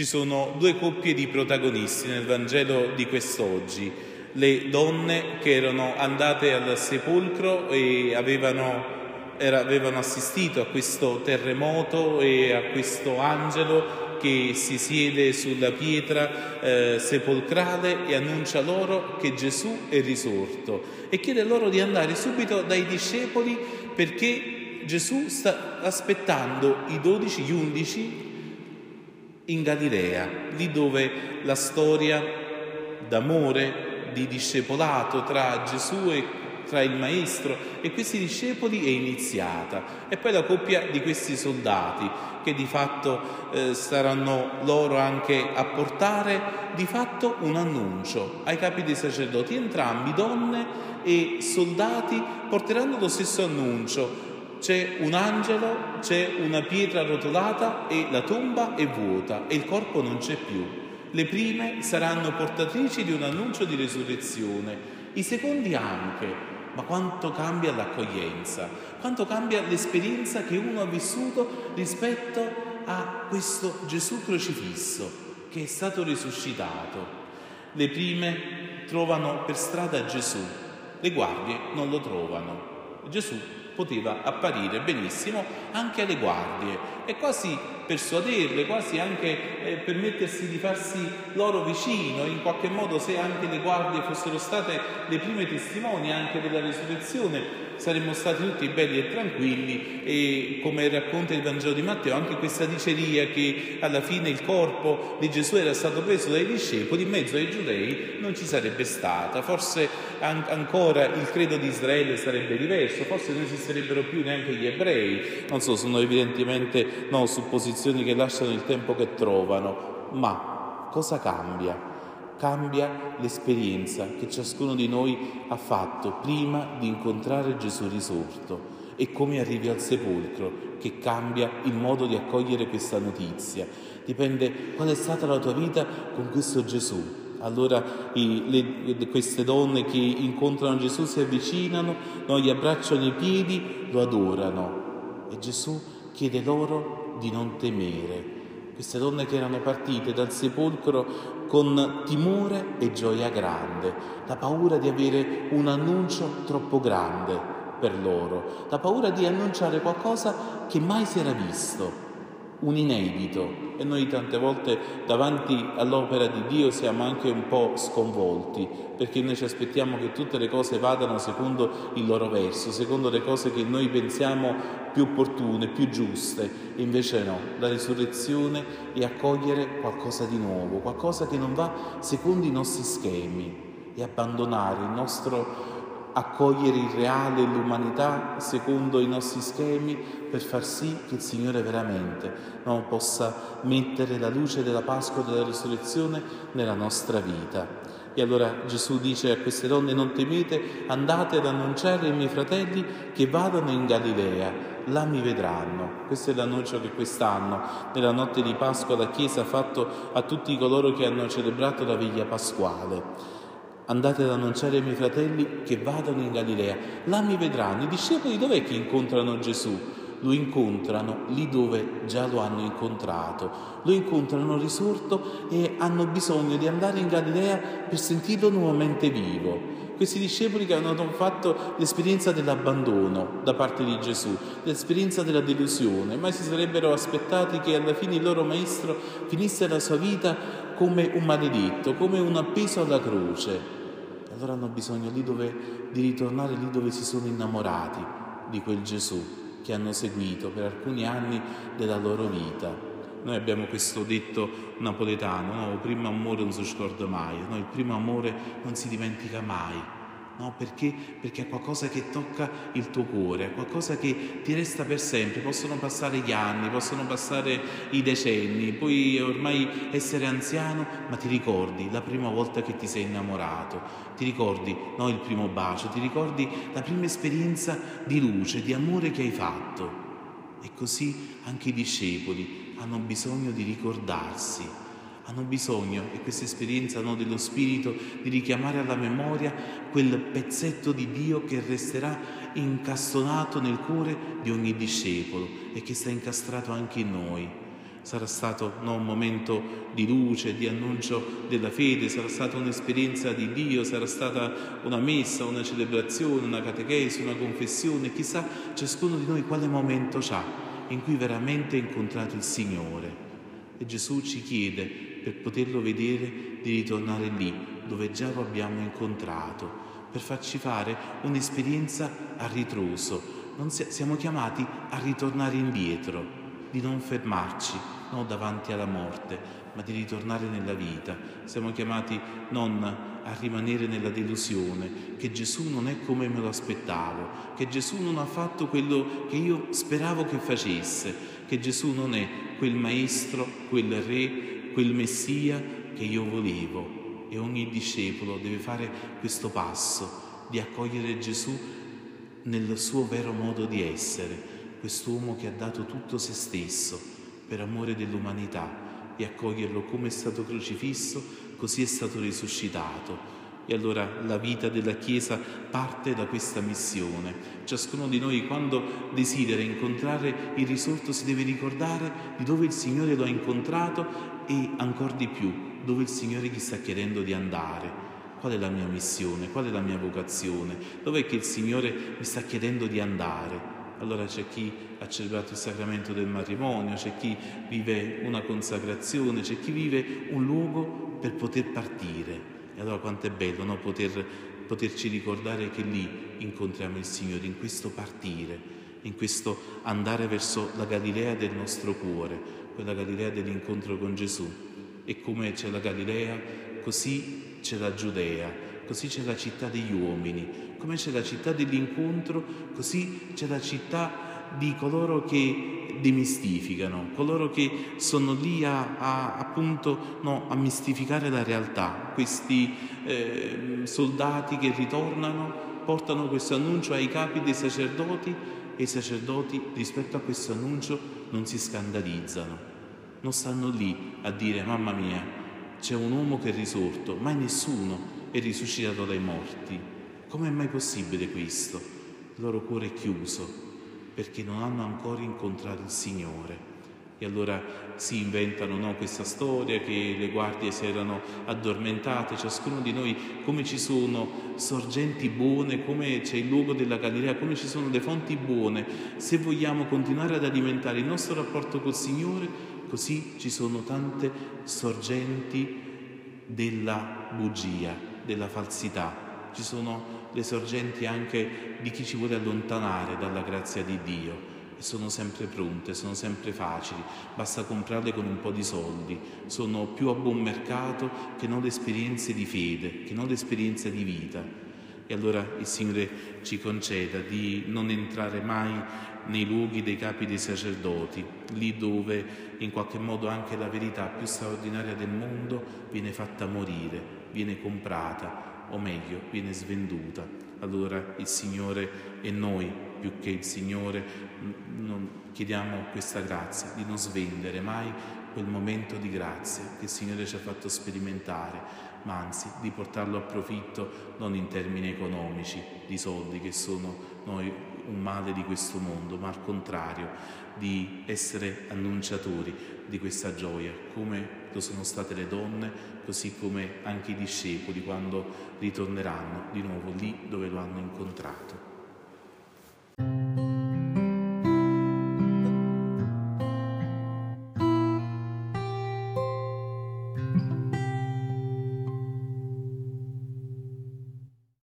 Ci sono due coppie di protagonisti nel Vangelo di quest'oggi, le donne che erano andate al sepolcro e avevano era, avevano assistito a questo terremoto e a questo angelo che si siede sulla pietra eh, sepolcrale e annuncia loro che Gesù è risorto e chiede loro di andare subito dai discepoli perché Gesù sta aspettando i dodici, gli undici in Galilea, lì dove la storia d'amore, di discepolato tra Gesù e tra il maestro e questi discepoli è iniziata e poi la coppia di questi soldati che di fatto eh, saranno loro anche a portare di fatto un annuncio ai capi dei sacerdoti, entrambi donne e soldati porteranno lo stesso annuncio. C'è un angelo, c'è una pietra rotolata e la tomba è vuota e il corpo non c'è più. Le prime saranno portatrici di un annuncio di resurrezione, i secondi anche, ma quanto cambia l'accoglienza, quanto cambia l'esperienza che uno ha vissuto rispetto a questo Gesù crocifisso che è stato risuscitato. Le prime trovano per strada Gesù, le guardie non lo trovano. Gesù poteva apparire benissimo anche alle guardie e quasi persuaderle, quasi anche eh, permettersi di farsi loro vicino, in qualche modo se anche le guardie fossero state le prime testimoni anche della risurrezione, saremmo stati tutti belli e tranquilli. E come racconta il Vangelo di Matteo anche questa diceria che alla fine il corpo di Gesù era stato preso dai discepoli in mezzo ai giudei non ci sarebbe stata, forse an- ancora il credo di Israele sarebbe diverso, forse non esisterebbero più neanche gli ebrei, non so, sono evidentemente no, supposizioni che lasciano il tempo che trovano, ma cosa cambia? cambia l'esperienza che ciascuno di noi ha fatto prima di incontrare Gesù risorto e come arrivi al sepolcro che cambia il modo di accogliere questa notizia. Dipende qual è stata la tua vita con questo Gesù. Allora i, le, queste donne che incontrano Gesù si avvicinano, no, gli abbracciano i piedi, lo adorano e Gesù chiede loro di non temere. Queste donne che erano partite dal sepolcro con timore e gioia grande, la paura di avere un annuncio troppo grande per loro, la paura di annunciare qualcosa che mai si era visto un inedito. E noi tante volte davanti all'opera di Dio siamo anche un po' sconvolti perché noi ci aspettiamo che tutte le cose vadano secondo il loro verso, secondo le cose che noi pensiamo più opportune, più giuste. Invece no, la risurrezione è accogliere qualcosa di nuovo, qualcosa che non va secondo i nostri schemi e abbandonare il nostro accogliere il reale e l'umanità secondo i nostri schemi per far sì che il Signore veramente no, possa mettere la luce della Pasqua e della risurrezione nella nostra vita. E allora Gesù dice a queste donne non temete, andate ad annunciare ai miei fratelli che vadano in Galilea, là mi vedranno. Questo è l'annuncio che quest'anno, nella notte di Pasqua, la Chiesa ha fatto a tutti coloro che hanno celebrato la veglia pasquale andate ad annunciare ai miei fratelli che vadano in Galilea, là mi vedranno. I discepoli dov'è che incontrano Gesù? Lo incontrano lì dove già lo hanno incontrato, lo incontrano risorto e hanno bisogno di andare in Galilea per sentirlo nuovamente vivo. Questi discepoli che hanno fatto l'esperienza dell'abbandono da parte di Gesù, l'esperienza della delusione, mai si sarebbero aspettati che alla fine il loro maestro finisse la sua vita come un maledetto, come un appeso alla croce allora hanno bisogno dove, di ritornare lì dove si sono innamorati di quel Gesù che hanno seguito per alcuni anni della loro vita. Noi abbiamo questo detto napoletano, no? il primo amore non si scorda mai, no? il primo amore non si dimentica mai. No, perché? Perché è qualcosa che tocca il tuo cuore, è qualcosa che ti resta per sempre. Possono passare gli anni, possono passare i decenni, puoi ormai essere anziano, ma ti ricordi la prima volta che ti sei innamorato, ti ricordi no, il primo bacio, ti ricordi la prima esperienza di luce, di amore che hai fatto. E così anche i discepoli hanno bisogno di ricordarsi hanno bisogno, e questa esperienza hanno dello Spirito, di richiamare alla memoria quel pezzetto di Dio che resterà incastonato nel cuore di ogni discepolo e che sta incastrato anche in noi. Sarà stato no, un momento di luce, di annuncio della fede, sarà stata un'esperienza di Dio, sarà stata una messa, una celebrazione, una catechesi, una confessione. Chissà ciascuno di noi quale momento ha in cui veramente ha incontrato il Signore. E Gesù ci chiede, per poterlo vedere, di ritornare lì, dove già lo abbiamo incontrato, per farci fare un'esperienza a ritroso. Non siamo chiamati a ritornare indietro, di non fermarci, non davanti alla morte, ma di ritornare nella vita. Siamo chiamati non a rimanere nella delusione, che Gesù non è come me lo aspettavo, che Gesù non ha fatto quello che io speravo che facesse, che Gesù non è quel maestro, quel re, quel messia che io volevo. E ogni discepolo deve fare questo passo di accogliere Gesù nel suo vero modo di essere, quest'uomo che ha dato tutto se stesso per amore dell'umanità e accoglierlo come è stato crocifisso, così è stato risuscitato. E allora la vita della Chiesa parte da questa missione. Ciascuno di noi quando desidera incontrare il risorto si deve ricordare di dove il Signore lo ha incontrato e ancora di più dove il Signore gli sta chiedendo di andare. Qual è la mia missione? Qual è la mia vocazione? Dov'è che il Signore mi sta chiedendo di andare? allora c'è chi ha celebrato il sacramento del matrimonio, c'è chi vive una consacrazione, c'è chi vive un luogo per poter partire. E allora quanto è bello no? Poter, poterci ricordare che lì incontriamo il Signore, in questo partire, in questo andare verso la Galilea del nostro cuore, quella Galilea dell'incontro con Gesù. E come c'è la Galilea, così c'è la Giudea, così c'è la città degli uomini, come c'è la città dell'incontro, così c'è la città di coloro che demistificano, coloro che sono lì a, a, appunto, no, a mistificare la realtà, questi eh, soldati che ritornano, portano questo annuncio ai capi dei sacerdoti e i sacerdoti rispetto a questo annuncio non si scandalizzano, non stanno lì a dire mamma mia, c'è un uomo che è risorto, mai nessuno è risuscitato dai morti. Com'è mai possibile questo? Il loro cuore è chiuso perché non hanno ancora incontrato il Signore. E allora si inventano no, questa storia che le guardie si erano addormentate, ciascuno di noi, come ci sono sorgenti buone, come c'è il luogo della Galilea, come ci sono le fonti buone. Se vogliamo continuare ad alimentare il nostro rapporto col Signore, così ci sono tante sorgenti della bugia, della falsità. Ci sono le sorgenti anche di chi ci vuole allontanare dalla grazia di Dio. E sono sempre pronte, sono sempre facili, basta comprarle con un po' di soldi, sono più a buon mercato che non le esperienze di fede, che non esperienze di vita. E allora il Signore ci conceda di non entrare mai nei luoghi dei capi dei sacerdoti, lì dove in qualche modo anche la verità più straordinaria del mondo viene fatta morire, viene comprata, o meglio viene svenduta. Allora il Signore e noi, più che il Signore, chiediamo questa grazia di non svendere mai quel momento di grazia che il Signore ci ha fatto sperimentare, ma anzi di portarlo a profitto non in termini economici, di soldi che sono noi un male di questo mondo, ma al contrario di essere annunciatori di questa gioia, come lo sono state le donne, così come anche i discepoli quando ritorneranno di nuovo lì dove lo hanno incontrato.